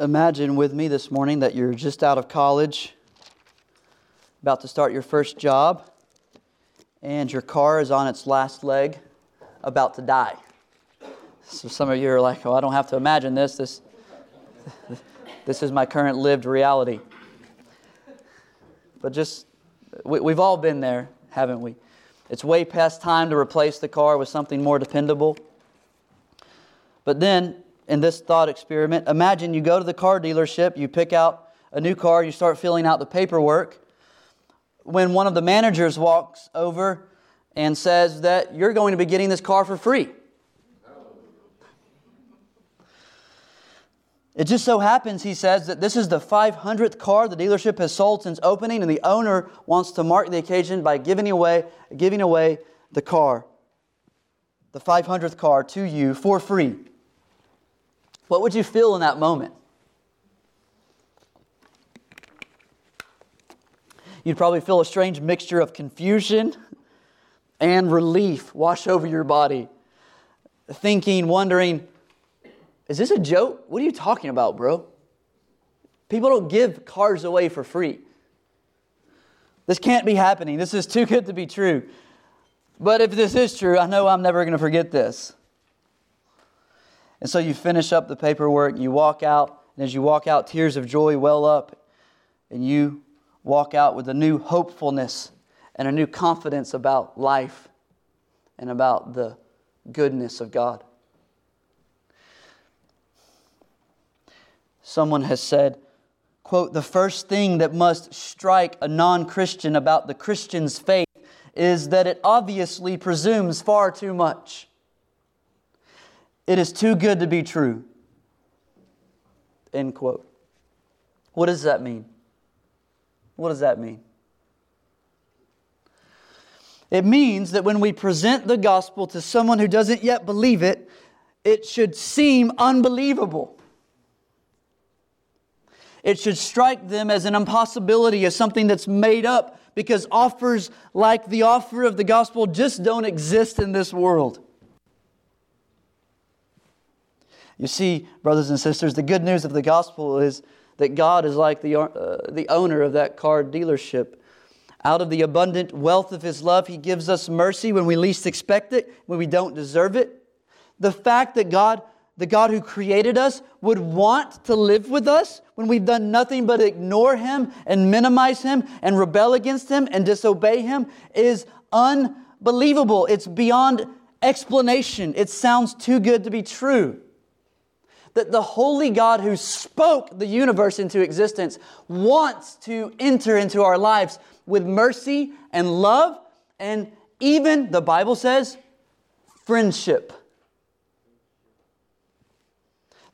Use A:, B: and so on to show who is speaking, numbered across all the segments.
A: imagine with me this morning that you're just out of college, about to start your first job, and your car is on its last leg, about to die. So some of you are like, "Oh, I don't have to imagine this. This, this is my current lived reality." But just, we, we've all been there, haven't we? It's way past time to replace the car with something more dependable. But then, in this thought experiment, imagine you go to the car dealership, you pick out a new car, you start filling out the paperwork. When one of the managers walks over and says that you're going to be getting this car for free. It just so happens, he says, that this is the 500th car the dealership has sold since opening, and the owner wants to mark the occasion by giving away, giving away the car, the 500th car, to you for free. What would you feel in that moment? You'd probably feel a strange mixture of confusion and relief wash over your body, thinking, wondering, is this a joke? What are you talking about, bro? People don't give cars away for free. This can't be happening. This is too good to be true. But if this is true, I know I'm never going to forget this. And so you finish up the paperwork, you walk out, and as you walk out, tears of joy well up, and you walk out with a new hopefulness and a new confidence about life and about the goodness of God. Someone has said, quote, the first thing that must strike a non Christian about the Christian's faith is that it obviously presumes far too much. It is too good to be true. End quote. What does that mean? What does that mean? It means that when we present the gospel to someone who doesn't yet believe it, it should seem unbelievable. It should strike them as an impossibility, as something that's made up, because offers like the offer of the gospel just don't exist in this world. You see, brothers and sisters, the good news of the gospel is that God is like the, uh, the owner of that car dealership. Out of the abundant wealth of His love, He gives us mercy when we least expect it, when we don't deserve it. The fact that God the God who created us would want to live with us when we've done nothing but ignore Him and minimize Him and rebel against Him and disobey Him is unbelievable. It's beyond explanation. It sounds too good to be true. That the holy God who spoke the universe into existence wants to enter into our lives with mercy and love and even, the Bible says, friendship.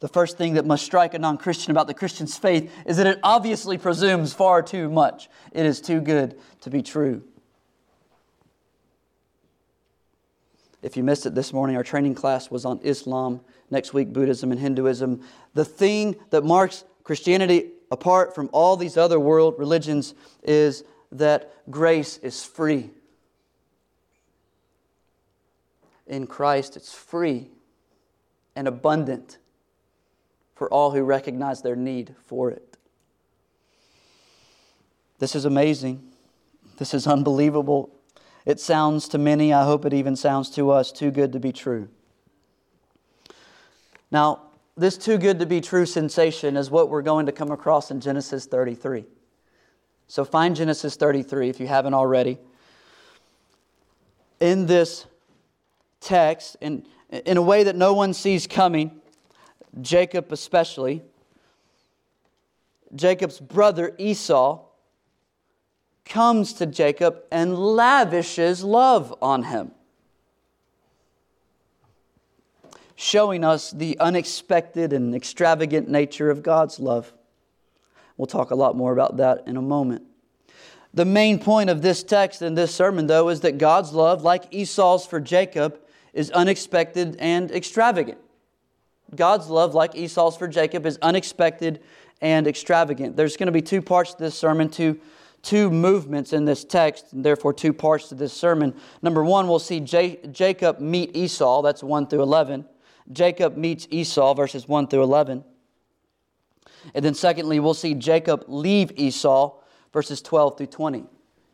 A: The first thing that must strike a non Christian about the Christian's faith is that it obviously presumes far too much. It is too good to be true. If you missed it this morning, our training class was on Islam, next week, Buddhism and Hinduism. The thing that marks Christianity apart from all these other world religions is that grace is free. In Christ, it's free and abundant for all who recognize their need for it. This is amazing. This is unbelievable. It sounds to many, I hope it even sounds to us, too good to be true. Now, this too good to be true sensation is what we're going to come across in Genesis 33. So find Genesis 33 if you haven't already. In this text, in, in a way that no one sees coming, Jacob especially, Jacob's brother Esau comes to Jacob and lavishes love on him, showing us the unexpected and extravagant nature of God's love. We'll talk a lot more about that in a moment. The main point of this text and this sermon, though, is that God's love, like Esau's for Jacob, is unexpected and extravagant. God's love, like Esau's for Jacob, is unexpected and extravagant. There's going to be two parts to this sermon, two, two movements in this text, and therefore two parts to this sermon. Number one, we'll see J- Jacob meet Esau, that's 1 through 11. Jacob meets Esau, verses 1 through 11. And then, secondly, we'll see Jacob leave Esau, verses 12 through 20.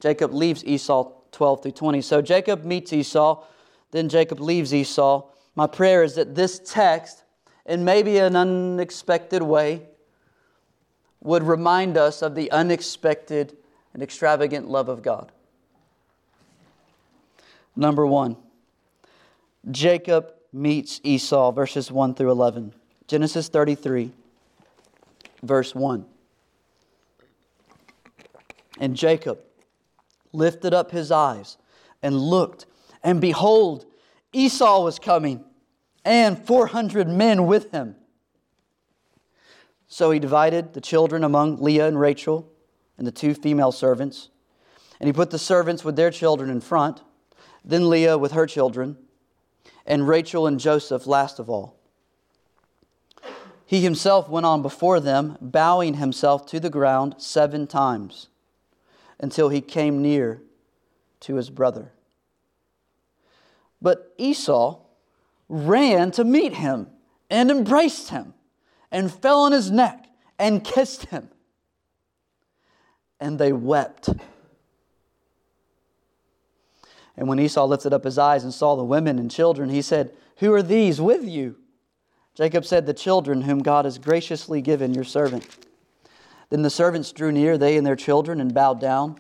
A: Jacob leaves Esau 12 through 20. So Jacob meets Esau, then Jacob leaves Esau. My prayer is that this text, in maybe an unexpected way, would remind us of the unexpected and extravagant love of God. Number one, Jacob meets Esau, verses 1 through 11. Genesis 33, verse 1. And Jacob lifted up his eyes and looked, and behold, Esau was coming, and 400 men with him. So he divided the children among Leah and Rachel and the two female servants. And he put the servants with their children in front, then Leah with her children, and Rachel and Joseph last of all. He himself went on before them, bowing himself to the ground seven times until he came near to his brother. But Esau ran to meet him and embraced him and fell on his neck and kissed him. And they wept. And when Esau lifted up his eyes and saw the women and children, he said, Who are these with you? Jacob said, The children whom God has graciously given your servant. Then the servants drew near, they and their children, and bowed down.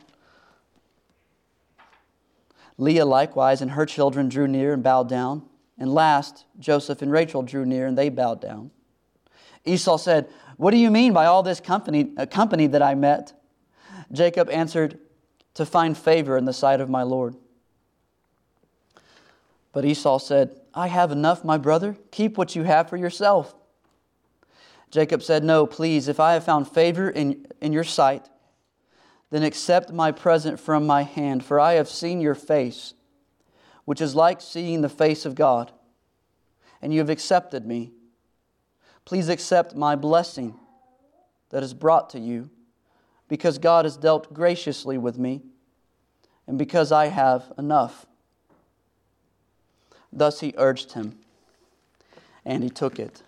A: Leah likewise and her children drew near and bowed down. And last, Joseph and Rachel drew near and they bowed down. Esau said, What do you mean by all this company, uh, company that I met? Jacob answered, To find favor in the sight of my Lord. But Esau said, I have enough, my brother. Keep what you have for yourself. Jacob said, No, please, if I have found favor in, in your sight, then accept my present from my hand, for I have seen your face, which is like seeing the face of God, and you have accepted me. Please accept my blessing that is brought to you, because God has dealt graciously with me, and because I have enough. Thus he urged him, and he took it.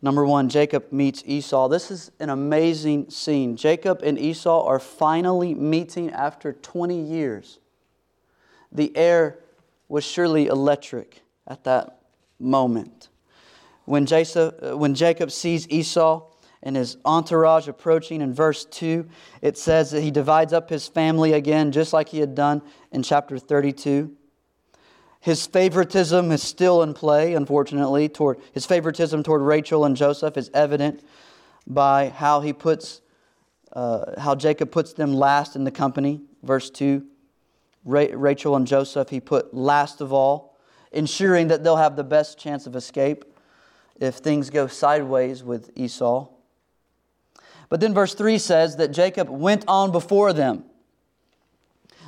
A: Number one, Jacob meets Esau. This is an amazing scene. Jacob and Esau are finally meeting after 20 years. The air was surely electric at that moment. When, Jacob, sees Esau and his entourage approaching in verse 2, it says that he divides up his family again, just like he had done in chapter 32. His favoritism is still in play, unfortunately. Toward, his favoritism toward Rachel and Joseph is evident by how he puts, uh, how Jacob puts them last in the company. Verse 2 Ra- Rachel and Joseph, he put last of all, ensuring that they'll have the best chance of escape if things go sideways with Esau. But then verse 3 says that Jacob went on before them.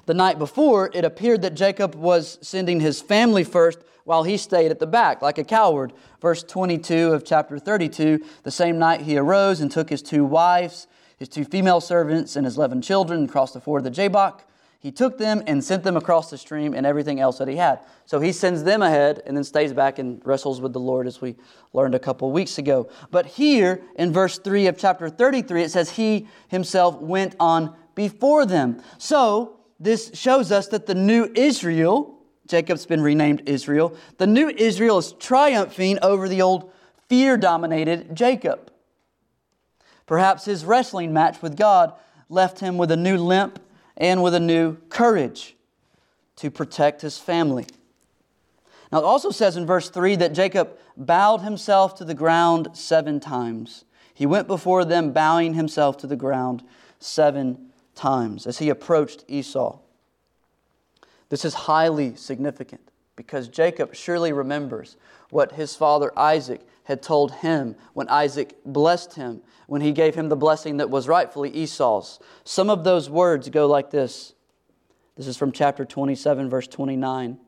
A: The night before, it appeared that Jacob was sending his family first while he stayed at the back, like a coward. Verse 22 of chapter 32 The same night he arose and took his two wives, his two female servants, and his eleven children, and crossed the ford of the Jabbok. He took them and sent them across the stream and everything else that he had. So he sends them ahead and then stays back and wrestles with the Lord, as we learned a couple weeks ago. But here in verse 3 of chapter 33, it says, He himself went on before them. So this shows us that the new Israel, Jacob's been renamed Israel, the new Israel is triumphing over the old fear dominated Jacob. Perhaps his wrestling match with God left him with a new limp and with a new courage to protect his family. Now, it also says in verse 3 that Jacob bowed himself to the ground seven times. He went before them, bowing himself to the ground seven times as he approached Esau. This is highly significant because Jacob surely remembers what his father Isaac had told him when Isaac blessed him, when he gave him the blessing that was rightfully Esau's. Some of those words go like this. This is from chapter 27, verse 29.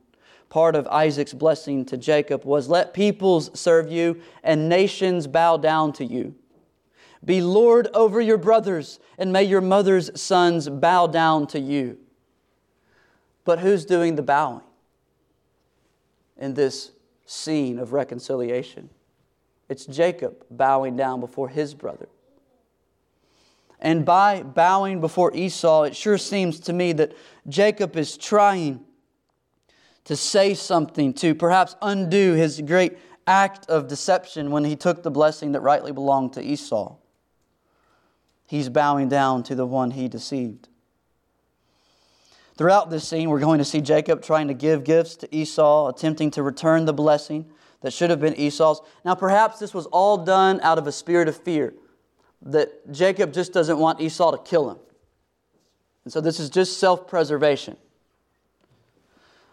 A: Part of Isaac's blessing to Jacob was let peoples serve you and nations bow down to you. Be Lord over your brothers, and may your mother's sons bow down to you. But who's doing the bowing in this scene of reconciliation? It's Jacob bowing down before his brother. And by bowing before Esau, it sure seems to me that Jacob is trying to say something, to perhaps undo his great act of deception when he took the blessing that rightly belonged to Esau. He's bowing down to the one he deceived. Throughout this scene, we're going to see Jacob trying to give gifts to Esau, attempting to return the blessing that should have been Esau's. Now, perhaps this was all done out of a spirit of fear, that Jacob just doesn't want Esau to kill him. And so this is just self preservation.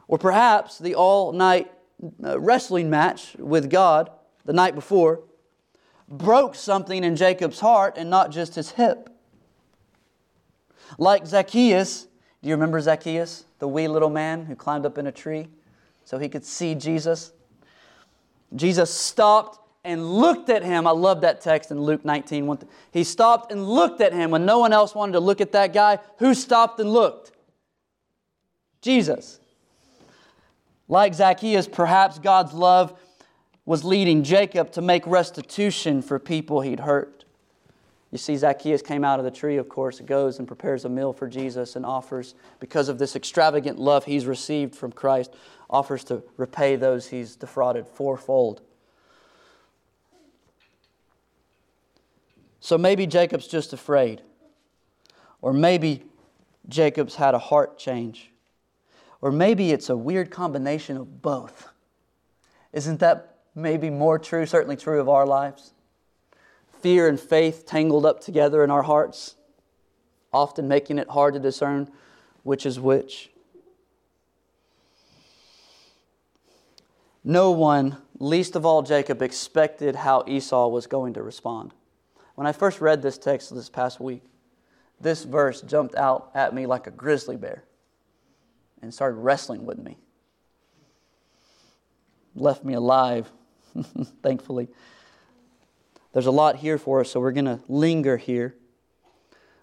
A: Or perhaps the all night uh, wrestling match with God the night before broke something in Jacob's heart and not just his hip. Like Zacchaeus, do you remember Zacchaeus, the wee little man who climbed up in a tree so he could see Jesus? Jesus stopped and looked at him. I love that text in Luke 19. He stopped and looked at him when no one else wanted to look at that guy. Who stopped and looked? Jesus. Like Zacchaeus, perhaps God's love was leading Jacob to make restitution for people he'd hurt. You see, Zacchaeus came out of the tree, of course, goes and prepares a meal for Jesus and offers, because of this extravagant love he's received from Christ, offers to repay those he's defrauded fourfold. So maybe Jacob's just afraid. Or maybe Jacob's had a heart change. Or maybe it's a weird combination of both. Isn't that maybe more true, certainly true of our lives? Fear and faith tangled up together in our hearts, often making it hard to discern which is which. No one, least of all Jacob, expected how Esau was going to respond. When I first read this text this past week, this verse jumped out at me like a grizzly bear and started wrestling with me. Left me alive, thankfully. There's a lot here for us, so we're going to linger here.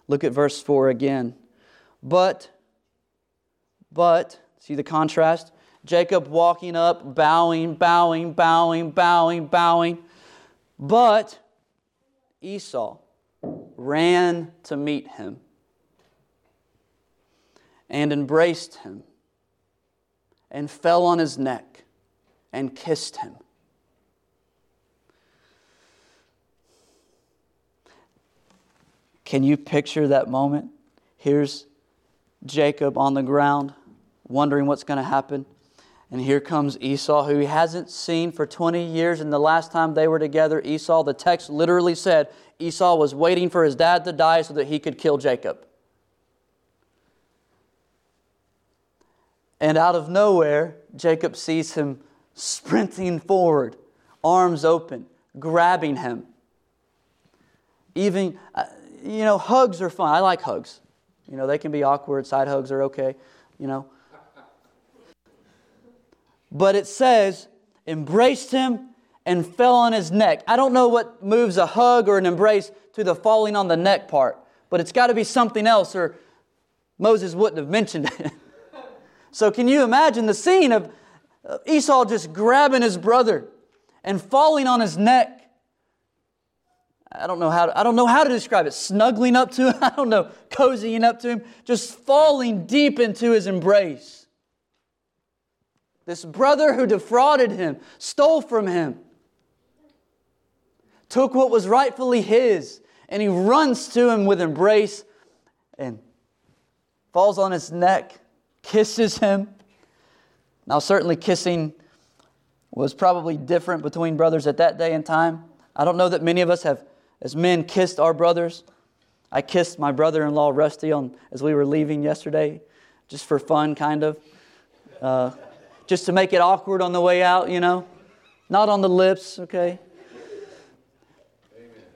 A: Look at verse 4 again. But, but, see the contrast? Jacob walking up, bowing, bowing, bowing, bowing, bowing. But Esau ran to meet him and embraced him and fell on his neck and kissed him. Can you picture that moment? Here's Jacob on the ground, wondering what's going to happen. And here comes Esau, who he hasn't seen for 20 years. And the last time they were together, Esau, the text literally said Esau was waiting for his dad to die so that he could kill Jacob. And out of nowhere, Jacob sees him sprinting forward, arms open, grabbing him. Even, uh, you know, hugs are fun. I like hugs. You know, they can be awkward. Side hugs are okay, you know. But it says, embraced him and fell on his neck. I don't know what moves a hug or an embrace to the falling on the neck part, but it's got to be something else, or Moses wouldn't have mentioned it. So, can you imagine the scene of Esau just grabbing his brother and falling on his neck? I don't know how to, I don't know how to describe it. Snuggling up to him, I don't know, cozying up to him, just falling deep into his embrace. This brother who defrauded him, stole from him, took what was rightfully his, and he runs to him with embrace and falls on his neck kisses him. Now, certainly, kissing was probably different between brothers at that day and time. I don't know that many of us have, as men, kissed our brothers. I kissed my brother in law, Rusty, on, as we were leaving yesterday, just for fun, kind of. Uh, just to make it awkward on the way out, you know. Not on the lips, okay?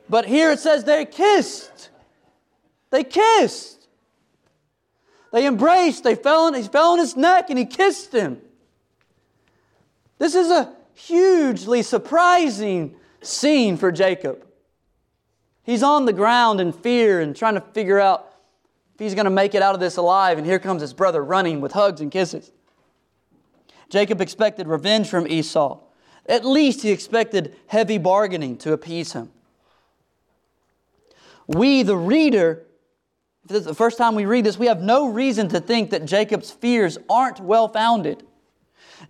A: But here it says they kissed. They kissed. They embraced, they fell on, he fell on his neck and he kissed him. This is a hugely surprising scene for Jacob. He's on the ground in fear and trying to figure out if he's going to make it out of this alive, and here comes his brother running with hugs and kisses. Jacob expected revenge from Esau. At least he expected heavy bargaining to appease him. We, the reader, if this is the first time we read this, we have no reason to think that Jacob's fears aren't well founded.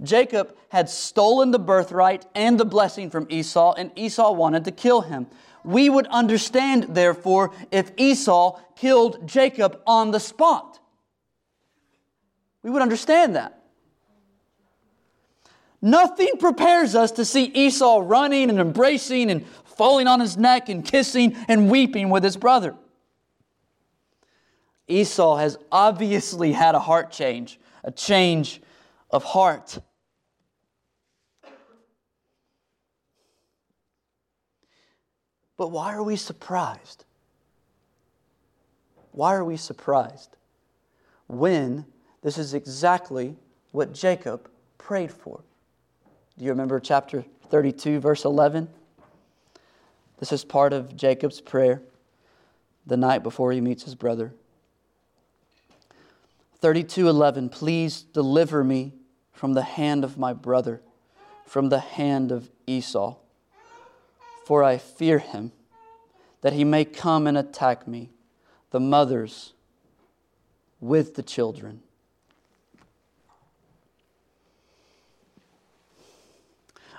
A: Jacob had stolen the birthright and the blessing from Esau, and Esau wanted to kill him. We would understand, therefore, if Esau killed Jacob on the spot. We would understand that. Nothing prepares us to see Esau running and embracing and falling on his neck and kissing and weeping with his brother. Esau has obviously had a heart change, a change of heart. But why are we surprised? Why are we surprised when this is exactly what Jacob prayed for? Do you remember chapter 32, verse 11? This is part of Jacob's prayer the night before he meets his brother. 32:11 Please deliver me from the hand of my brother from the hand of Esau for I fear him that he may come and attack me the mothers with the children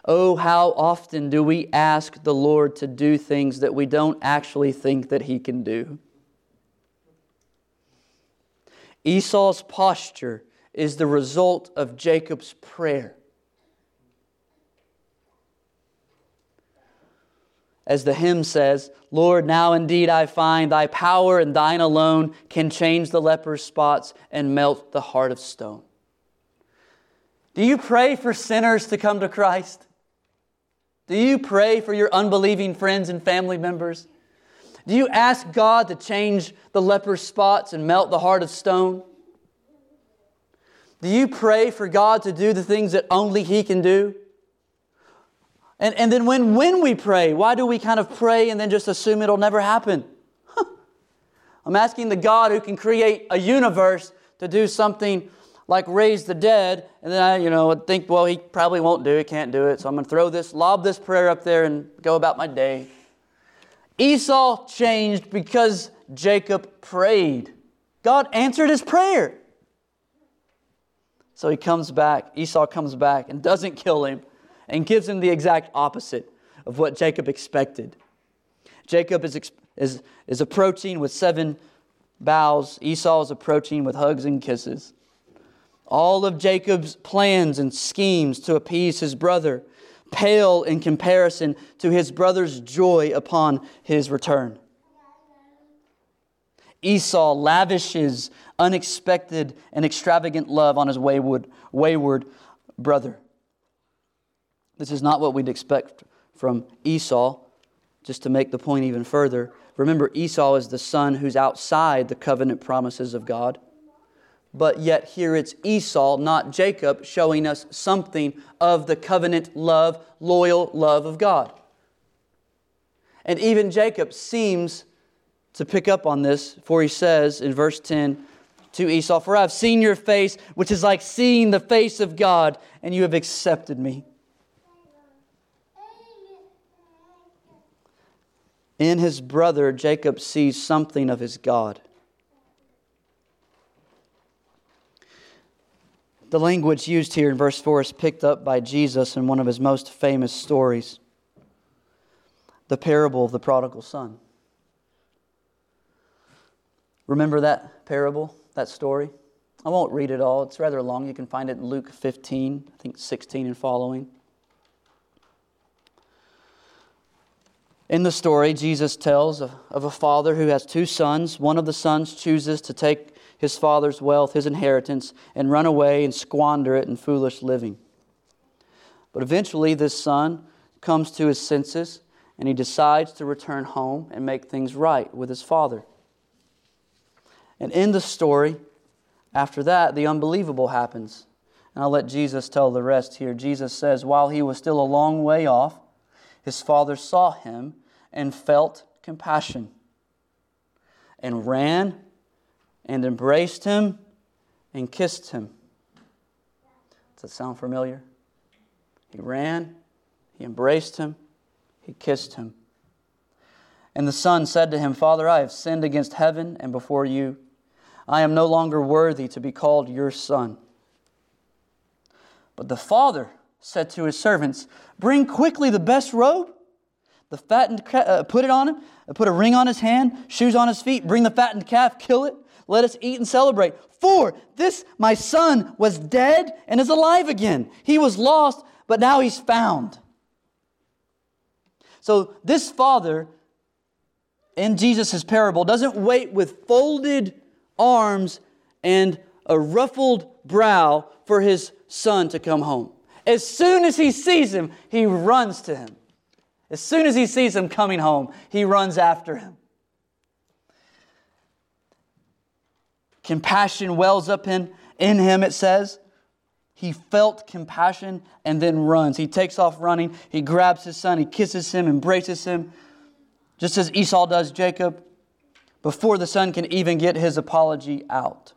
A: Oh, how often do we ask the Lord to do things that we don't actually think that He can do? Esau's posture is the result of Jacob's prayer. As the hymn says, Lord, now indeed I find thy power and thine alone can change the leper's spots and melt the heart of stone. Do you pray for sinners to come to Christ? Do you pray for your unbelieving friends and family members? Do you ask God to change the leper's spots and melt the heart of stone? Do you pray for God to do the things that only He can do? And, and then when, when we pray, why do we kind of pray and then just assume it'll never happen? I'm asking the God who can create a universe to do something like raise the dead, and then I, you know, think, well, he probably won't do it, can't do it, so I'm going to throw this, lob this prayer up there and go about my day. Esau changed because Jacob prayed. God answered his prayer. So he comes back, Esau comes back and doesn't kill him and gives him the exact opposite of what Jacob expected. Jacob is, is, is approaching with seven bows, Esau is approaching with hugs and kisses all of Jacob's plans and schemes to appease his brother pale in comparison to his brother's joy upon his return. Esau lavishes unexpected and extravagant love on his wayward, wayward brother. This is not what we'd expect from Esau. Just to make the point even further, remember, Esau is the son who's outside the covenant promises of God but yet here it's Esau, not Jacob, showing us something of the covenant love, loyal love of God. And even Jacob seems to pick up on this, for he says in verse 10 to Esau, For I have seen your face, which is like seeing the face of God, and you have accepted me. In his brother, Jacob sees something of his God. The language used here in verse 4 is picked up by Jesus in one of his most famous stories the parable of the prodigal son. Remember that parable, that story? I won't read it all, it's rather long. You can find it in Luke 15, I think 16 and following. In the story, Jesus tells of, of a father who has two sons. One of the sons chooses to take his father's wealth, his inheritance, and run away and squander it in foolish living. But eventually, this son comes to his senses and he decides to return home and make things right with his father. And in the story, after that, the unbelievable happens. And I'll let Jesus tell the rest here. Jesus says, While he was still a long way off, his father saw him and felt compassion and ran and embraced him and kissed him. Does that sound familiar? He ran he embraced him, he kissed him. And the son said to him, Father, I have sinned against heaven and before you. I am no longer worthy to be called your son. But the father said to his servants, Bring quickly the best robe, the fattened, uh, put it on him, put a ring on his hand, shoes on his feet, bring the fattened calf, kill it, let us eat and celebrate. For this my son was dead and is alive again. He was lost, but now he's found. So this father in Jesus' parable doesn't wait with folded arms and a ruffled brow for his son to come home. As soon as he sees him, he runs to him. As soon as he sees him coming home, he runs after him. Compassion wells up in, in him, it says. He felt compassion and then runs. He takes off running. He grabs his son. He kisses him, embraces him, just as Esau does Jacob, before the son can even get his apology out.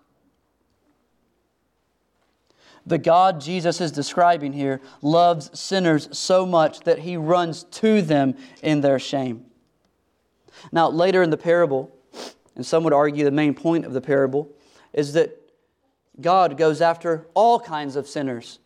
A: The God Jesus is describing here loves sinners so much that he runs to them in their shame. Now, later in the parable, and some would argue the main point of the parable, is that God goes after all kinds of sinners.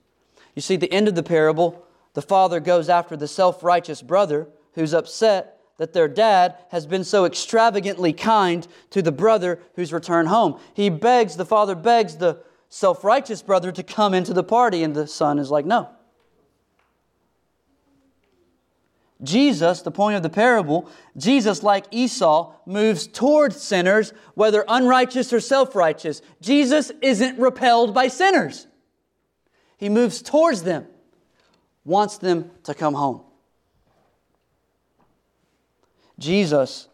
A: You see, the end of the parable, the father goes after the self righteous brother who's upset that their dad has been so extravagantly kind to the brother who's returned home. He begs, the father begs the self righteous brother to come into the party, and the son is like, no. Jesus, the point of the parable, Jesus, like Esau, moves towards sinners, whether unrighteous or self righteous. Jesus isn't repelled by sinners, he moves towards them, wants them to come home. Jesus,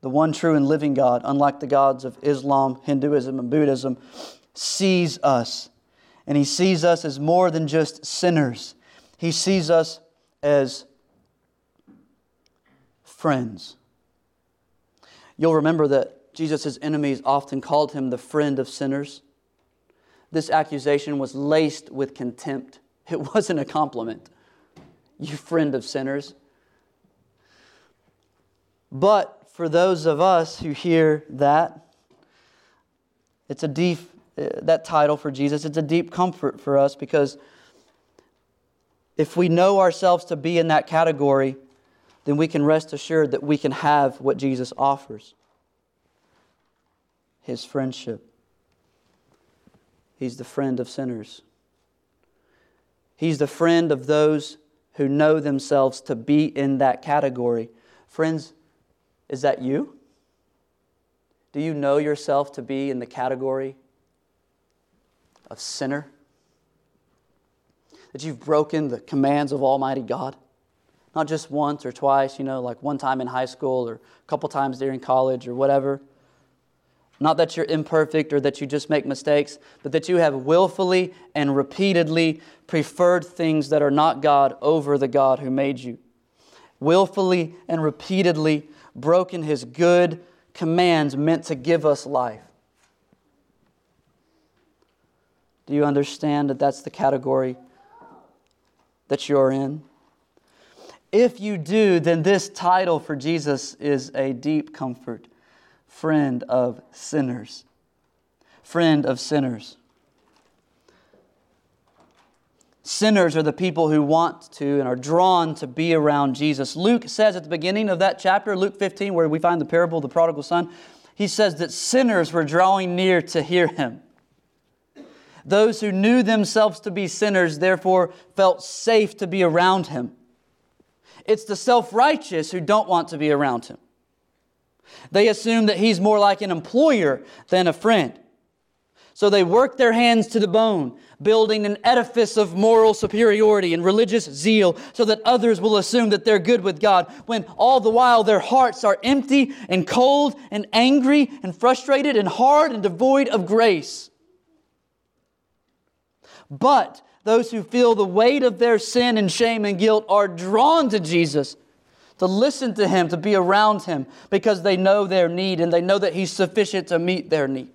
A: the one true and living God, unlike the gods of Islam, Hinduism, and Buddhism, sees us. And he sees us as more than just sinners. He sees us as friends. You'll remember that Jesus' enemies often called him the friend of sinners. This accusation was laced with contempt. It wasn't a compliment. You friend of sinners. But for those of us who hear that, it's a deep, uh, that title for Jesus, it's a deep comfort for us because if we know ourselves to be in that category, then we can rest assured that we can have what Jesus offers His friendship. He's the friend of sinners. He's the friend of those who know themselves to be in that category. Friends, is that you? Do you know yourself to be in the category of sinner? that you've broken the commands of Almighty God. Not just once or twice, you know, like one time in high school or a couple times during college or whatever. Not that you're imperfect or that you just make mistakes, but that you have willfully and repeatedly preferred things that are not God over the God who made you. Willfully and repeatedly broken His good commands meant to give us life. Do you understand that that's the category that you're in? If you do, then this title for Jesus is a deep comfort friend of sinners. Friend of sinners. Sinners are the people who want to and are drawn to be around Jesus. Luke says at the beginning of that chapter, Luke 15, where we find the parable of the prodigal son, he says that sinners were drawing near to hear him. Those who knew themselves to be sinners, therefore, felt safe to be around him. It's the self righteous who don't want to be around him. They assume that he's more like an employer than a friend. So they work their hands to the bone, building an edifice of moral superiority and religious zeal so that others will assume that they're good with God, when all the while their hearts are empty and cold and angry and frustrated and hard and devoid of grace. But those who feel the weight of their sin and shame and guilt are drawn to Jesus to listen to him, to be around him, because they know their need and they know that he's sufficient to meet their need.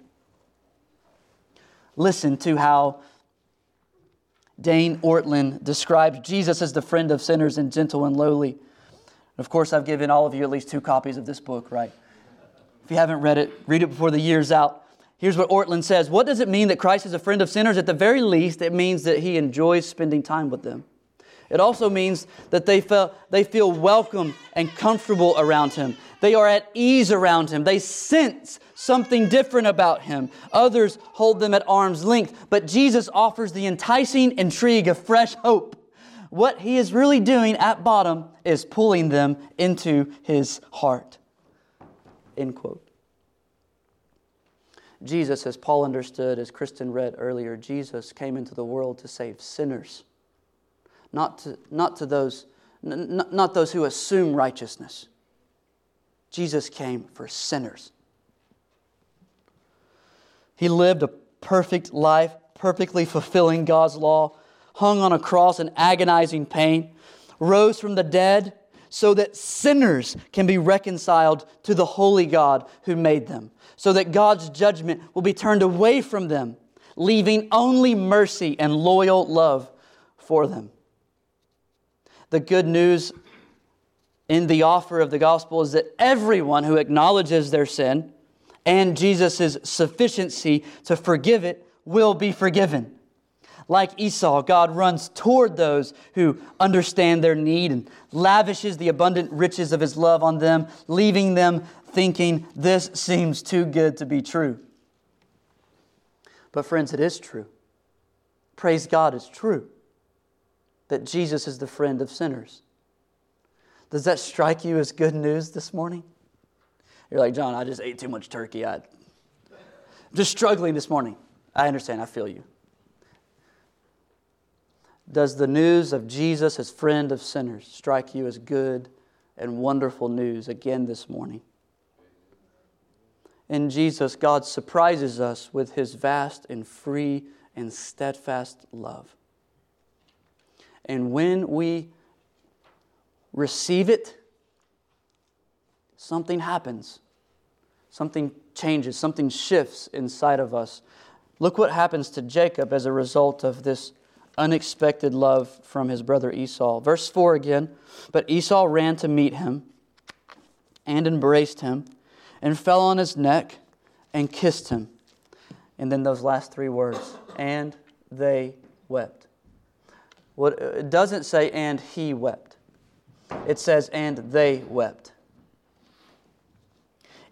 A: Listen to how Dane Ortlund describes Jesus as the friend of sinners and gentle and lowly. Of course, I've given all of you at least two copies of this book, right? If you haven't read it, read it before the year's out. Here's what Ortland says What does it mean that Christ is a friend of sinners? At the very least, it means that he enjoys spending time with them. It also means that they feel, they feel welcome and comfortable around him. They are at ease around him. They sense something different about him. Others hold them at arm's length. But Jesus offers the enticing intrigue of fresh hope. What he is really doing at bottom is pulling them into his heart. End quote. Jesus, as Paul understood, as Kristen read earlier, Jesus came into the world to save sinners, not to, not to those, n- not those who assume righteousness. Jesus came for sinners. He lived a perfect life, perfectly fulfilling God's law, hung on a cross in agonizing pain, rose from the dead so that sinners can be reconciled to the holy God who made them, so that God's judgment will be turned away from them, leaving only mercy and loyal love for them. The good news in the offer of the gospel is that everyone who acknowledges their sin and Jesus' sufficiency to forgive it will be forgiven. Like Esau, God runs toward those who understand their need and lavishes the abundant riches of his love on them, leaving them thinking, This seems too good to be true. But, friends, it is true. Praise God, it's true that Jesus is the friend of sinners. Does that strike you as good news this morning? You're like, John, I just ate too much turkey. I, am just struggling this morning. I understand. I feel you. Does the news of Jesus as friend of sinners strike you as good and wonderful news again this morning? In Jesus, God surprises us with his vast and free and steadfast love. And when we receive it, something happens. Something changes, something shifts inside of us. Look what happens to Jacob as a result of this unexpected love from his brother Esau. Verse 4 again But Esau ran to meet him and embraced him and fell on his neck and kissed him. And then those last three words, and they wept. What, it doesn't say, and he wept. It says, and they wept.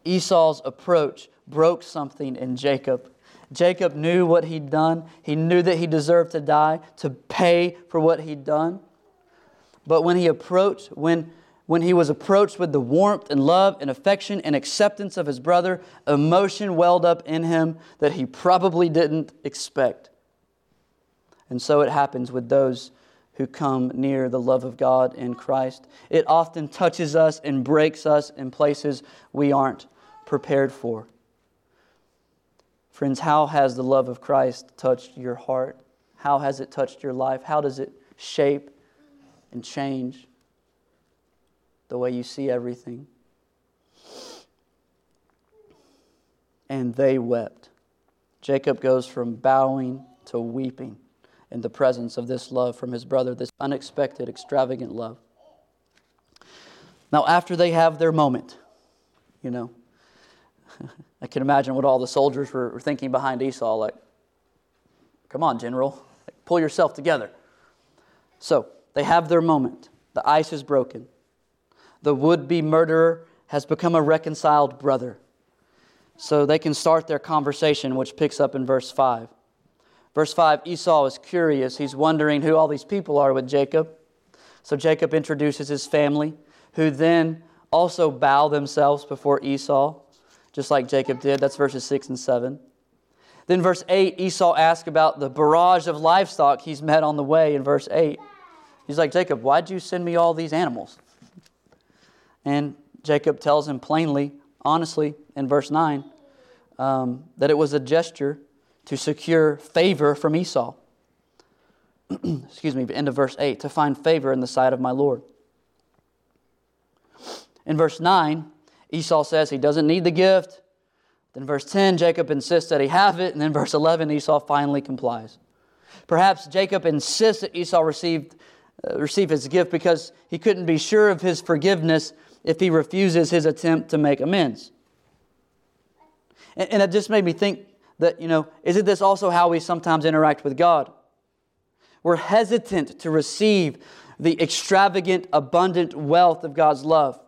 A: Esau's approach broke something in Jacob. Jacob knew what he'd done. He knew that he deserved to die, to pay for what he'd done. But when he approached, when, when he was approached with the warmth and love and affection and acceptance of his brother, emotion welled up in him that he probably didn't expect. And so it happens with those who come near the love of God in Christ. It often touches us and breaks us in places we aren't prepared for. Friends, how has the love of Christ touched your heart? How has it touched your life? How does it shape and change the way you see everything? And they wept. Jacob goes from bowing to weeping in the presence of this love from his brother, this unexpected, extravagant love. Now, after they have their moment, you know, I can imagine what all the soldiers were thinking behind Esau like, come on, general, like, pull yourself together. So they have their moment. The ice is broken. The would be murderer has become a reconciled brother. So they can start their conversation, which picks up in verse 5. Verse 5 Esau is curious. He's wondering who all these people are with Jacob. So Jacob introduces his family, who then also bow themselves before Esau just like Jacob did. That's verses 6 and 7. Then, verse 8, Esau asks about the barrage of livestock he's met on the way in verse 8. He's like, Jacob, why'd you send me all these animals? And Jacob tells him plainly, honestly, in verse 9, um, that it was a gesture to secure favor from Esau. Excuse me, end of verse 8, to find favor in the sight of my Lord. In verse 9, Esau says he doesn't need the gift. Then verse 10, Jacob insists that he have it. And then verse 11, Esau finally complies. Perhaps Jacob insists that Esau received, uh, receive his gift because he couldn't be sure of his forgiveness if he refuses his attempt to make amends. And, and it just made me think that, you know, isn't this also how we sometimes interact with God? We're hesitant to receive the extravagant, abundant wealth of God's love.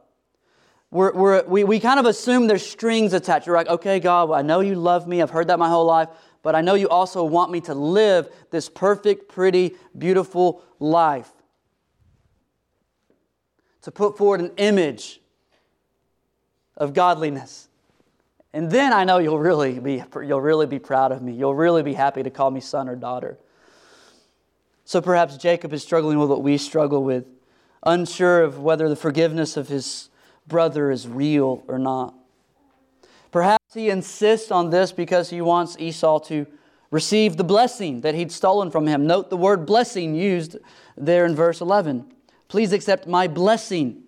A: We're, we're, we, we kind of assume there's strings attached. You're like, okay, God, well, I know you love me. I've heard that my whole life. But I know you also want me to live this perfect, pretty, beautiful life. To put forward an image of godliness. And then I know you'll really be, you'll really be proud of me. You'll really be happy to call me son or daughter. So perhaps Jacob is struggling with what we struggle with, unsure of whether the forgiveness of his brother is real or not. Perhaps he insists on this because he wants Esau to receive the blessing that he'd stolen from him. Note the word blessing used there in verse 11. Please accept my blessing.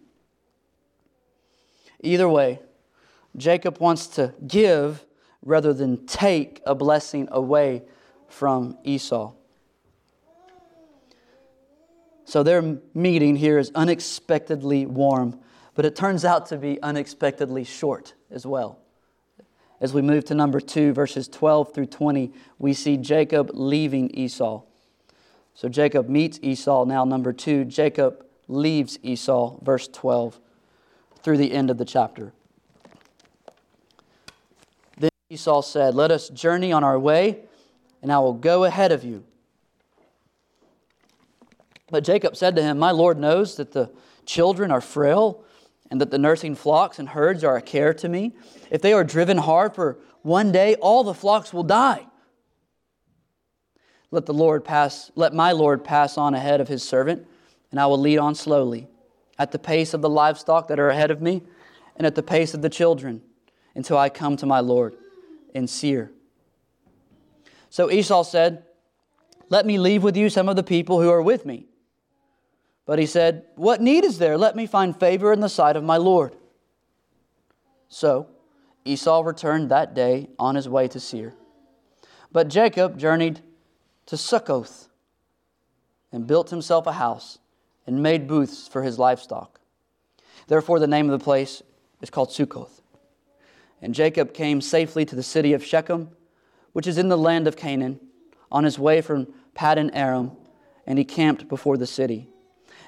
A: Either way, Jacob wants to give rather than take a blessing away from Esau. So their meeting here is unexpectedly warm, but it turns out to be unexpectedly short as well. As we move to number two, verses 12 through 20, we see Jacob leaving Esau. So Jacob meets Esau. Now, number two, Jacob leaves Esau, verse 12, through the end of the chapter. Esau said, Let us journey on our way, and I will go ahead of you. But Jacob said to him, My Lord knows that the children are frail, and that the nursing flocks and herds are a care to me. If they are driven hard for one day, all the flocks will die. Let the Lord pass, let my Lord pass on ahead of his servant, and I will lead on slowly, at the pace of the livestock that are ahead of me, and at the pace of the children, until I come to my Lord in Seir. So Esau said, Let me leave with you some of the people who are with me but he said, What need is there? Let me find favor in the sight of my Lord. So Esau returned that day on his way to Seir. But Jacob journeyed to Succoth and built himself a house and made booths for his livestock. Therefore, the name of the place is called Succoth. And Jacob came safely to the city of Shechem, which is in the land of Canaan, on his way from Paddan Aram, and he camped before the city.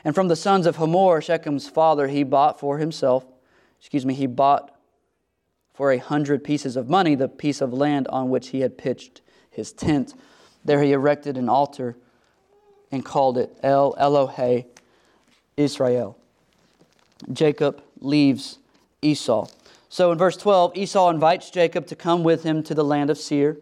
A: And from the sons of Hamor, Shechem's father, he bought for himself, excuse me, he bought for a hundred pieces of money the piece of land on which he had pitched his tent. There he erected an altar and called it El Elohe Israel. Jacob leaves Esau. So in verse 12, Esau invites Jacob to come with him to the land of Seir.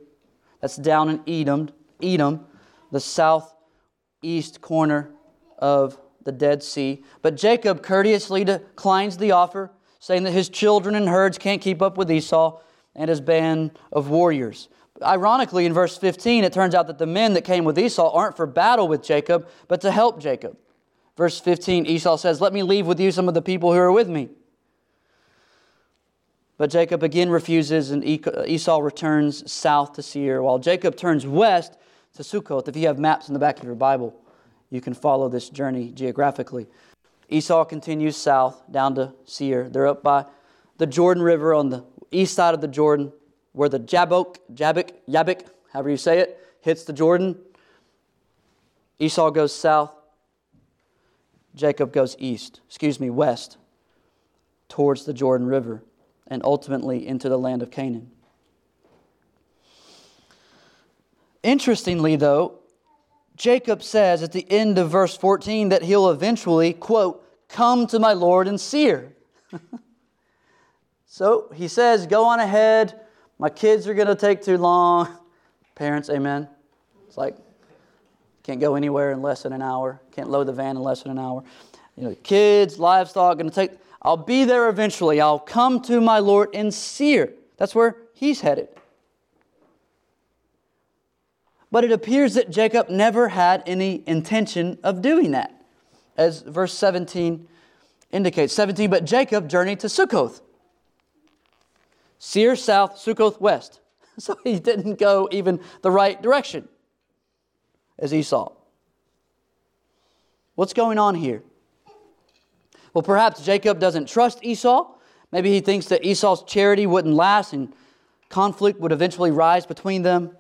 A: That's down in Edom, Edom, the southeast corner of the Dead Sea. But Jacob courteously declines the offer, saying that his children and herds can't keep up with Esau and his band of warriors. Ironically, in verse 15, it turns out that the men that came with Esau aren't for battle with Jacob, but to help Jacob. Verse 15, Esau says, Let me leave with you some of the people who are with me. But Jacob again refuses, and Esau returns south to Seir, while Jacob turns west to Sukkoth. If you have maps in the back of your Bible, you can follow this journey geographically. Esau continues south down to Seir. They're up by the Jordan River on the east side of the Jordan, where the Jabbok, Jabbok, Yabok, however you say it, hits the Jordan. Esau goes south. Jacob goes east, excuse me, west, towards the Jordan River, and ultimately into the land of Canaan. Interestingly, though, Jacob says at the end of verse 14 that he'll eventually, quote, come to my Lord and Seir. so he says, go on ahead. My kids are going to take too long. Parents, amen. It's like, can't go anywhere in less than an hour. Can't load the van in less than an hour. You know, kids, livestock, going to take, I'll be there eventually. I'll come to my Lord in Seir. That's where he's headed. But it appears that Jacob never had any intention of doing that, as verse 17 indicates. 17, but Jacob journeyed to Sukkoth. Seir south, Sukkoth west. So he didn't go even the right direction. as Esau. What's going on here? Well, perhaps Jacob doesn't trust Esau. Maybe he thinks that Esau's charity wouldn't last and conflict would eventually rise between them.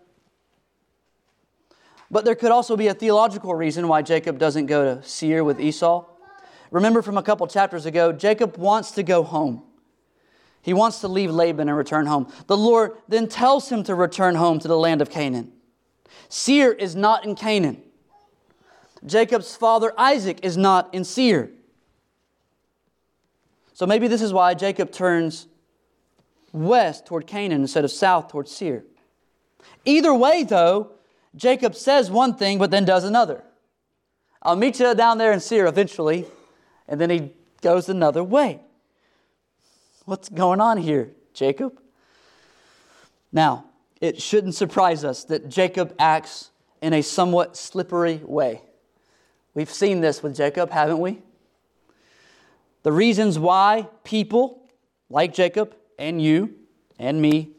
A: But there could also be a theological reason why Jacob doesn't go to Seir with Esau. Remember from a couple chapters ago, Jacob wants to go home. He wants to leave Laban and return home. The Lord then tells him to return home to the land of Canaan. Seir is not in Canaan. Jacob's father Isaac is not in Seir. So maybe this is why Jacob turns west toward Canaan instead of south toward Seir. Either way, though, Jacob says one thing but then does another. I'll meet you down there in Seir eventually, and then he goes another way. What's going on here, Jacob? Now, it shouldn't surprise us that Jacob acts in a somewhat slippery way. We've seen this with Jacob, haven't we? The reasons why people like Jacob and you and me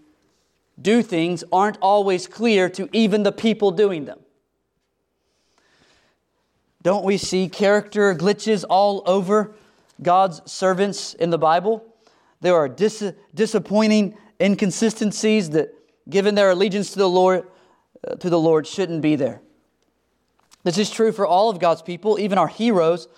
A: do things aren't always clear to even the people doing them. Don't we see character glitches all over God's servants in the Bible? There are dis- disappointing inconsistencies that, given their allegiance to the Lord, uh, to the Lord, shouldn't be there. This is true for all of God's people, even our heroes.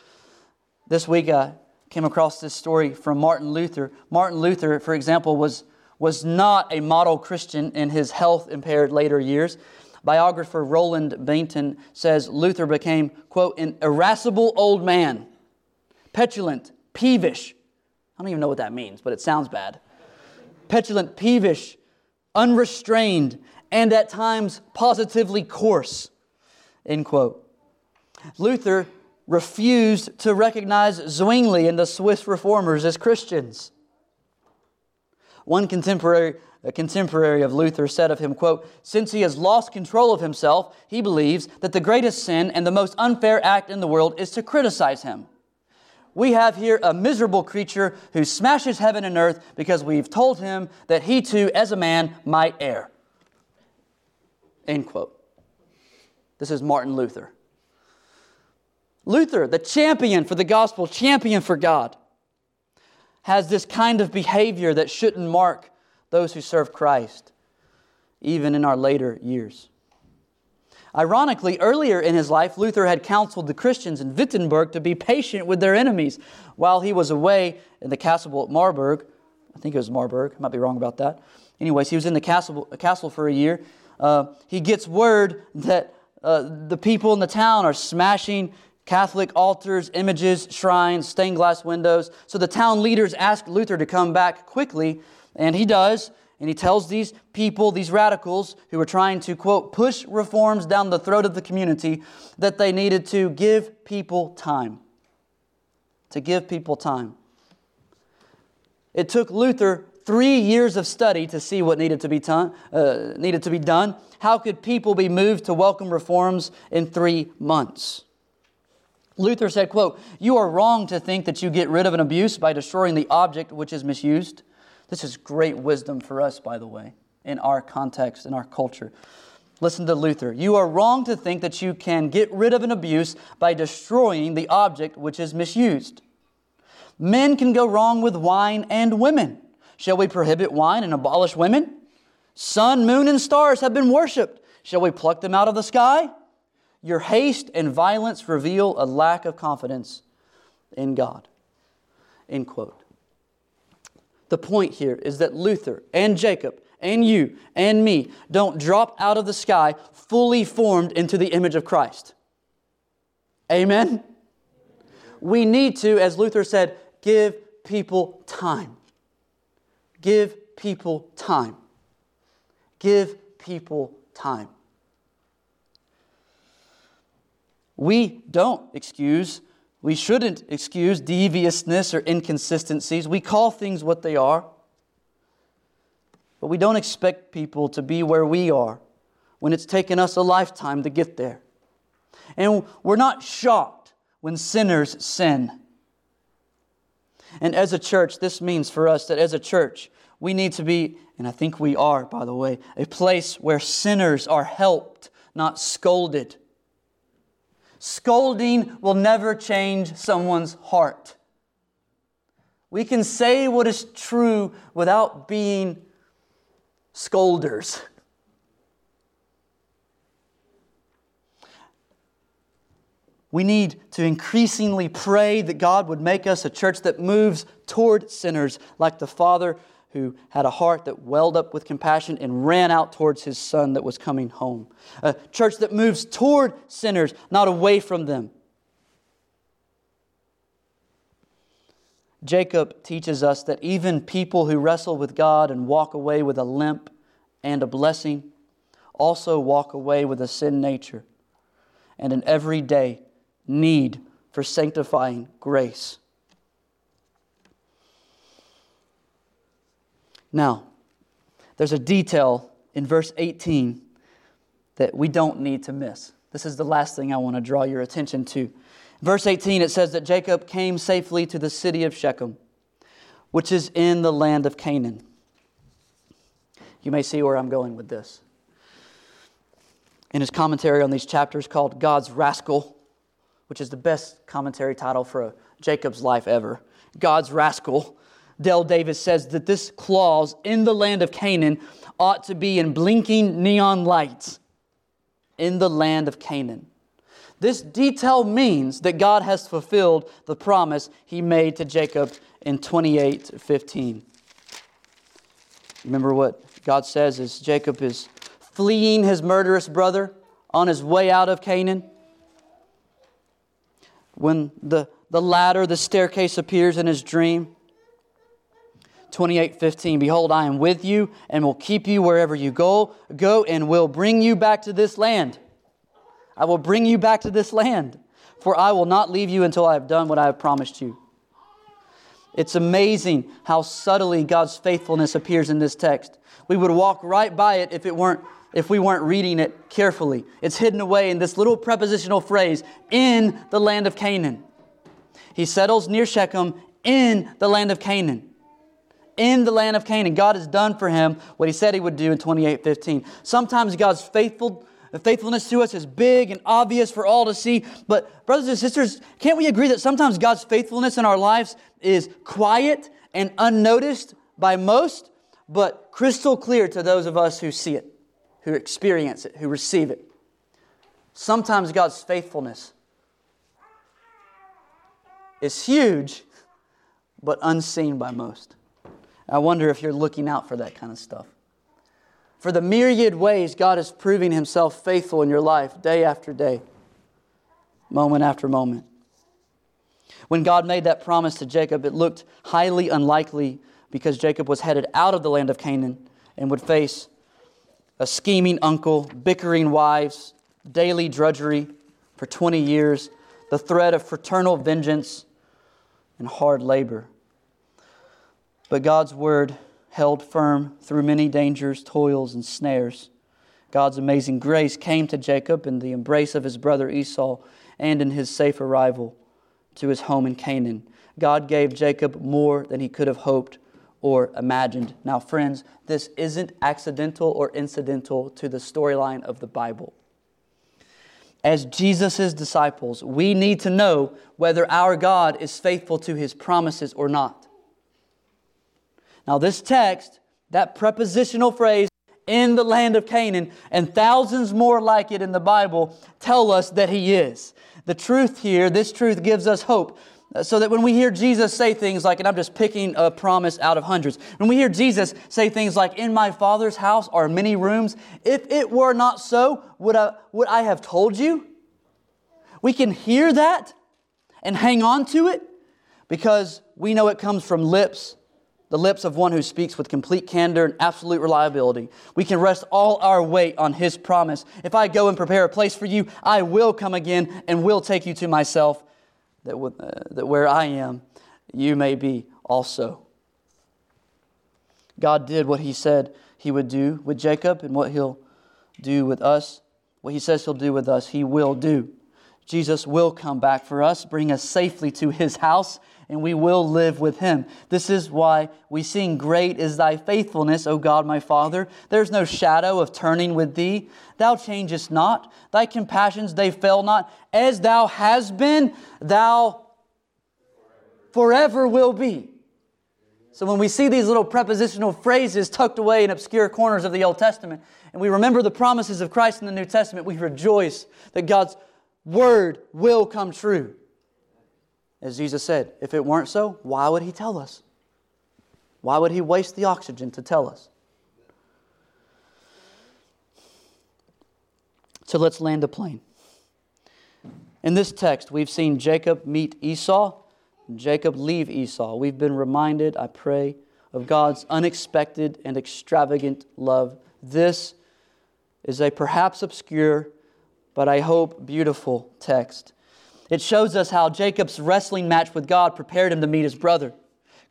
A: This week I came across this story from Martin Luther. Martin Luther, for example, was, was not a model Christian in his health impaired later years. Biographer Roland Bainton says Luther became, quote, an irascible old man, petulant, peevish, I don't even know what that means, but it sounds bad. Petulant, peevish, unrestrained, and at times positively coarse. End quote. Luther refused to recognize Zwingli and the Swiss reformers as Christians. One contemporary, contemporary of Luther said of him, quote, Since he has lost control of himself, he believes that the greatest sin and the most unfair act in the world is to criticize him we have here a miserable creature who smashes heaven and earth because we've told him that he too, as a man, might err. End quote. This is Martin Luther. Luther, the champion for the gospel, champion for God, has this kind of behavior that shouldn't mark those who serve Christ, even in our later years. Ironically, earlier in his life, Luther had counseled the Christians in Wittenberg to be patient with their enemies while he was away in the castle at Marburg. I think it was Marburg. I might be wrong about that. Anyways, he was in the castle, castle for a year. Uh, he gets word that uh, the people in the town are smashing Catholic altars, images, shrines, stained glass windows. So the town leaders ask Luther to come back quickly, and he does. And he tells these people, these radicals who are trying to, quote, push reforms down the throat of the community, that they needed to give people time. To give people time. It took Luther three years of study to see what needed to be, done, uh, needed to be done. How could people be moved to welcome reforms in three months? Luther said, quote, You are wrong to think that you get rid of an abuse by destroying the object which is misused. This is great wisdom for us, by the way, in our context, in our culture. Listen to Luther. You are wrong to think that you can get rid of an abuse by destroying the object which is misused. Men can go wrong with wine and women. Shall we prohibit wine and abolish women? Sun, moon, and stars have been worshiped. Shall we pluck them out of the sky? Your haste and violence reveal a lack of confidence in God. End quote. The point here is that Luther and Jacob and you and me don't drop out of the sky fully formed into the image of Christ. Amen? We need to, as Luther said, give people time. Give people time. Give people time. We don't excuse we shouldn't excuse deviousness or inconsistencies. We call things what they are. But we don't expect people to be where we are when it's taken us a lifetime to get there. And we're not shocked when sinners sin. And as a church, this means for us that as a church, we need to be, and I think we are, by the way, a place where sinners are helped, not scolded. Scolding will never change someone's heart. We can say what is true without being scolders. We need to increasingly pray that God would make us a church that moves toward sinners like the Father who had a heart that welled up with compassion and ran out towards his son that was coming home. A church that moves toward sinners, not away from them. Jacob teaches us that even people who wrestle with God and walk away with a limp and a blessing also walk away with a sin nature and an everyday need for sanctifying grace. Now, there's a detail in verse 18 that we don't need to miss. This is the last thing I want to draw your attention to. Verse 18, it says that Jacob came safely to the city of Shechem, which is in the land of Canaan. You may see where I'm going with this. In his commentary on these chapters called God's Rascal, which is the best commentary title for Jacob's life ever, God's Rascal, Dale Davis says that this clause in the land of Canaan ought to be in blinking neon lights in the land of Canaan. This detail means that God has fulfilled the promise he made to Jacob in 28 15. Remember what God says as Jacob is fleeing his murderous brother on his way out of Canaan? When the, the ladder, the staircase appears in his dream, 28 15 behold i am with you and will keep you wherever you go go and will bring you back to this land. I will bring you back to this land for i will not leave you until i have done what i have promised you. It's amazing how subtly god's faithfulness appears in this text. We would walk right by it if it weren't if we weren't reading it carefully. It's hidden away in this little prepositional phrase in the land of canaan. He settles near shechem in the land of canaan in the land of Canaan. God has done for him what he said he would do in 28:15. Sometimes God's faithful faithfulness to us is big and obvious for all to see, but brothers and sisters, can't we agree that sometimes God's faithfulness in our lives is quiet and unnoticed by most, but crystal clear to those of us who see it, who experience it, who receive it. Sometimes God's faithfulness is huge, but unseen by most. I wonder if you're looking out for that kind of stuff. For the myriad ways God is proving Himself faithful in your life, day after day, moment after moment. When God made that promise to Jacob, it looked highly unlikely because Jacob was headed out of the land of Canaan and would face a scheming uncle, bickering wives, daily drudgery for 20 years, the threat of fraternal vengeance, and hard labor. But God's word held firm through many dangers, toils, and snares. God's amazing grace came to Jacob in the embrace of his brother Esau and in his safe arrival to his home in Canaan. God gave Jacob more than he could have hoped or imagined. Now, friends, this isn't accidental or incidental to the storyline of the Bible. As Jesus' disciples, we need to know whether our God is faithful to his promises or not. Now, this text, that prepositional phrase, in the land of Canaan, and thousands more like it in the Bible, tell us that He is. The truth here, this truth gives us hope. Uh, so that when we hear Jesus say things like, and I'm just picking a promise out of hundreds, when we hear Jesus say things like, In my Father's house are many rooms, if it were not so, would I, would I have told you? We can hear that and hang on to it because we know it comes from lips the lips of one who speaks with complete candor and absolute reliability. We can rest all our weight on His promise. If I go and prepare a place for you, I will come again and will take you to myself, that, uh, that where I am, you may be also. God did what He said He would do with Jacob and what He'll do with us. What He says He'll do with us, He will do. Jesus will come back for us, bring us safely to his house, and we will live with him. This is why we sing, Great is thy faithfulness, O God my Father. There's no shadow of turning with thee. Thou changest not. Thy compassions, they fail not. As thou hast been, thou forever will be. So when we see these little prepositional phrases tucked away in obscure corners of the Old Testament, and we remember the promises of Christ in the New Testament, we rejoice that God's word will come true. As Jesus said, if it weren't so, why would he tell us? Why would he waste the oxygen to tell us? So let's land the plane. In this text, we've seen Jacob meet Esau, Jacob leave Esau. We've been reminded, I pray, of God's unexpected and extravagant love. This is a perhaps obscure, but I hope beautiful text. It shows us how Jacob's wrestling match with God prepared him to meet his brother.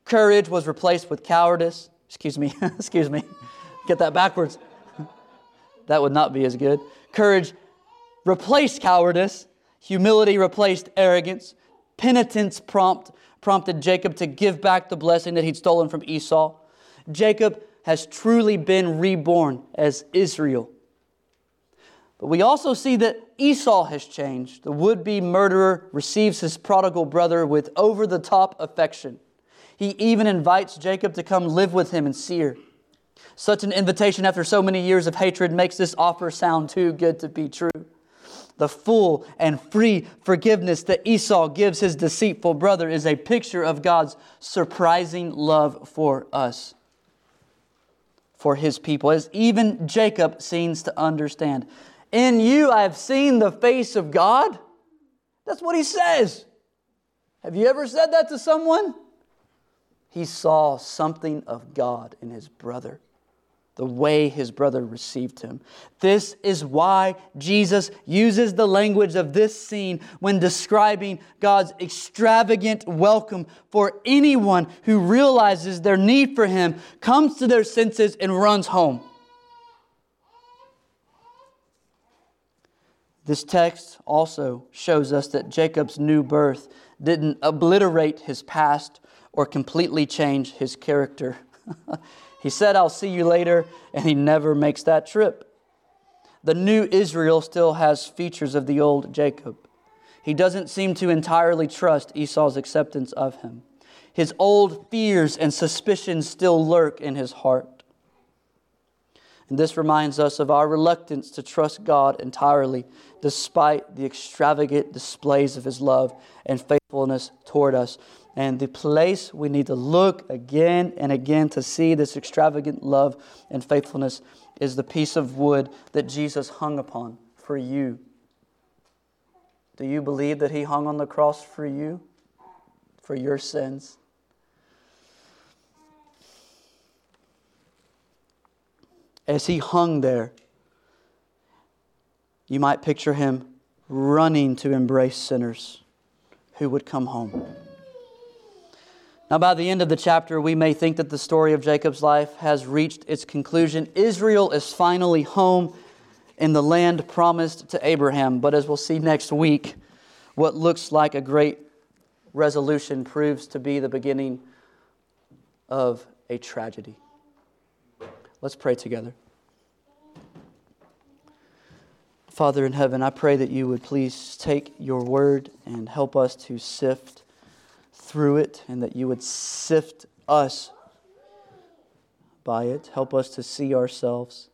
A: Courage was replaced with cowardice. Excuse me, excuse me. Get that backwards. that would not be as good. Courage replaced cowardice. Humility replaced arrogance. Penitence prompt, prompted Jacob to give back the blessing that he'd stolen from Esau. Jacob has truly been reborn as Israel. But we also see that Esau has changed. The would be murderer receives his prodigal brother with over the top affection. He even invites Jacob to come live with him in Seir. Such an invitation after so many years of hatred makes this offer sound too good to be true. The full and free forgiveness that Esau gives his deceitful brother is a picture of God's surprising love for us, for his people, as even Jacob seems to understand. In you I have seen the face of God. That's what he says. Have you ever said that to someone? He saw something of God in his brother, the way his brother received him. This is why Jesus uses the language of this scene when describing God's extravagant welcome for anyone who realizes their need for him, comes to their senses, and runs home. This text also shows us that Jacob's new birth didn't obliterate his past or completely change his character. he said, I'll see you later, and he never makes that trip. The new Israel still has features of the old Jacob. He doesn't seem to entirely trust Esau's acceptance of him. His old fears and suspicions still lurk in his heart. And this reminds us of our reluctance to trust God entirely, despite the extravagant displays of His love and faithfulness toward us. And the place we need to look again and again to see this extravagant love and faithfulness is the piece of wood that Jesus hung upon for you. Do you believe that He hung on the cross for you, for your sins? As he hung there, you might picture him running to embrace sinners who would come home. Now, by the end of the chapter, we may think that the story of Jacob's life has reached its conclusion. Israel is finally home in the land promised to Abraham. But as we'll see next week, what looks like a great resolution proves to be the beginning of a tragedy. Let's pray together. Father in heaven, I pray that you would please take your word and help us to sift through it and that you would sift us by it. Help us to see ourselves.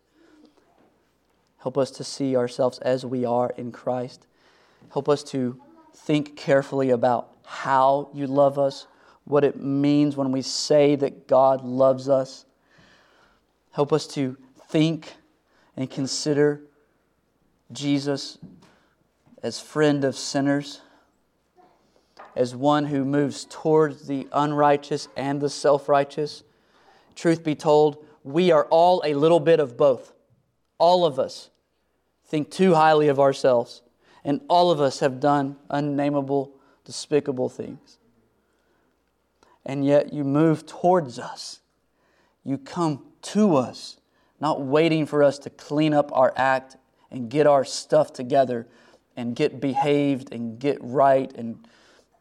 A: Help us to see ourselves as we are in Christ. Help us to think carefully about how you love us, what it means when we say that God loves us. Help us to think and consider Jesus as friend of sinners, as one who moves towards the unrighteous and the self righteous. Truth be told, we are all a little bit of both. All of us think too highly of ourselves, and all of us have done unnameable, despicable things. And yet you move towards us. You come to us, not waiting for us to clean up our act and get our stuff together and get behaved and get right and,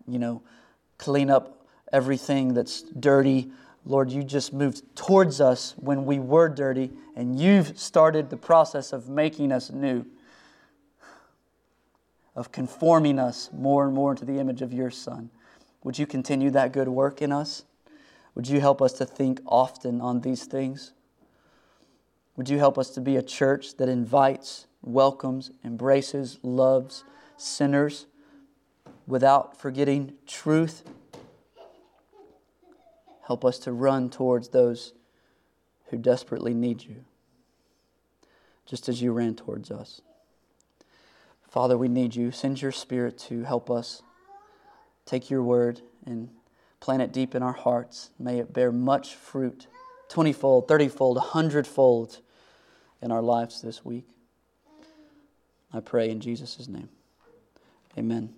A: you know, clean up everything that's dirty. Lord, you just moved towards us when we were dirty, and you've started the process of making us new, of conforming us more and more to the image of your Son. Would you continue that good work in us? Would you help us to think often on these things? Would you help us to be a church that invites, welcomes, embraces, loves sinners without forgetting truth? Help us to run towards those who desperately need you, just as you ran towards us. Father, we need you. Send your Spirit to help us take your word and plant it deep in our hearts. May it bear much fruit, twentyfold, thirtyfold, a hundredfold in our lives this week. I pray in Jesus' name. Amen.